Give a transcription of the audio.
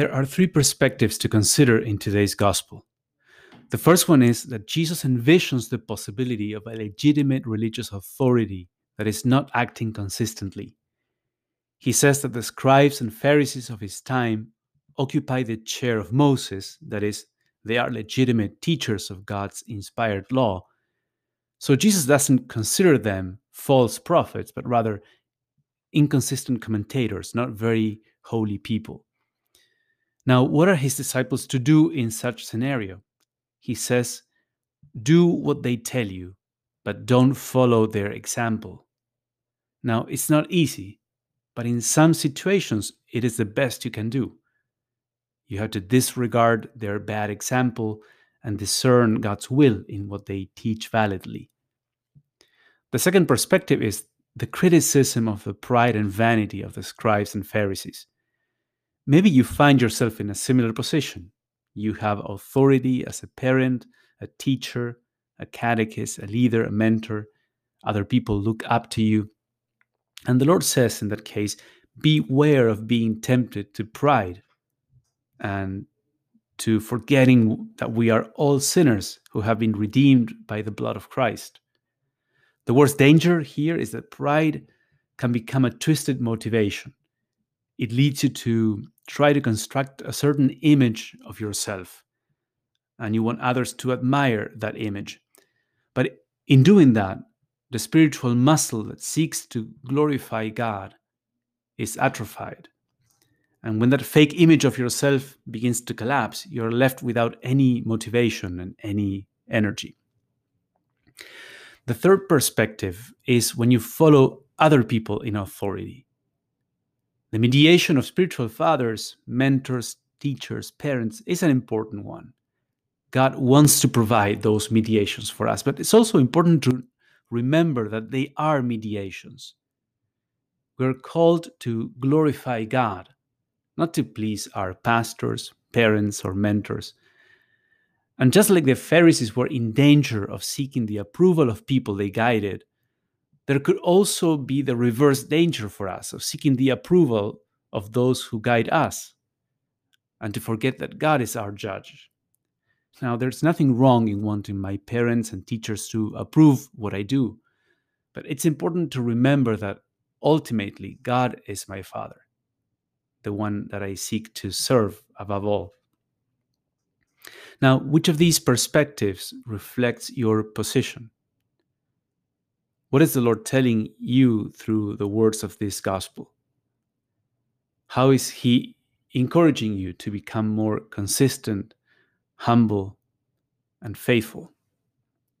There are three perspectives to consider in today's gospel. The first one is that Jesus envisions the possibility of a legitimate religious authority that is not acting consistently. He says that the scribes and Pharisees of his time occupy the chair of Moses, that is, they are legitimate teachers of God's inspired law. So Jesus doesn't consider them false prophets, but rather inconsistent commentators, not very holy people. Now, what are his disciples to do in such scenario? He says, "Do what they tell you, but don't follow their example." Now, it's not easy, but in some situations it is the best you can do. You have to disregard their bad example and discern God's will in what they teach validly. The second perspective is the criticism of the pride and vanity of the scribes and Pharisees. Maybe you find yourself in a similar position. You have authority as a parent, a teacher, a catechist, a leader, a mentor. Other people look up to you. And the Lord says in that case, beware of being tempted to pride and to forgetting that we are all sinners who have been redeemed by the blood of Christ. The worst danger here is that pride can become a twisted motivation. It leads you to try to construct a certain image of yourself, and you want others to admire that image. But in doing that, the spiritual muscle that seeks to glorify God is atrophied. And when that fake image of yourself begins to collapse, you're left without any motivation and any energy. The third perspective is when you follow other people in authority. The mediation of spiritual fathers, mentors, teachers, parents is an important one. God wants to provide those mediations for us, but it's also important to remember that they are mediations. We're called to glorify God not to please our pastors, parents, or mentors. And just like the Pharisees were in danger of seeking the approval of people they guided, there could also be the reverse danger for us of seeking the approval of those who guide us and to forget that God is our judge. Now, there's nothing wrong in wanting my parents and teachers to approve what I do, but it's important to remember that ultimately God is my Father the one that I seek to serve above all. Now, which of these perspectives reflects your position? What is the Lord telling you through the words of this gospel? How is He encouraging you to become more consistent, humble, and faithful?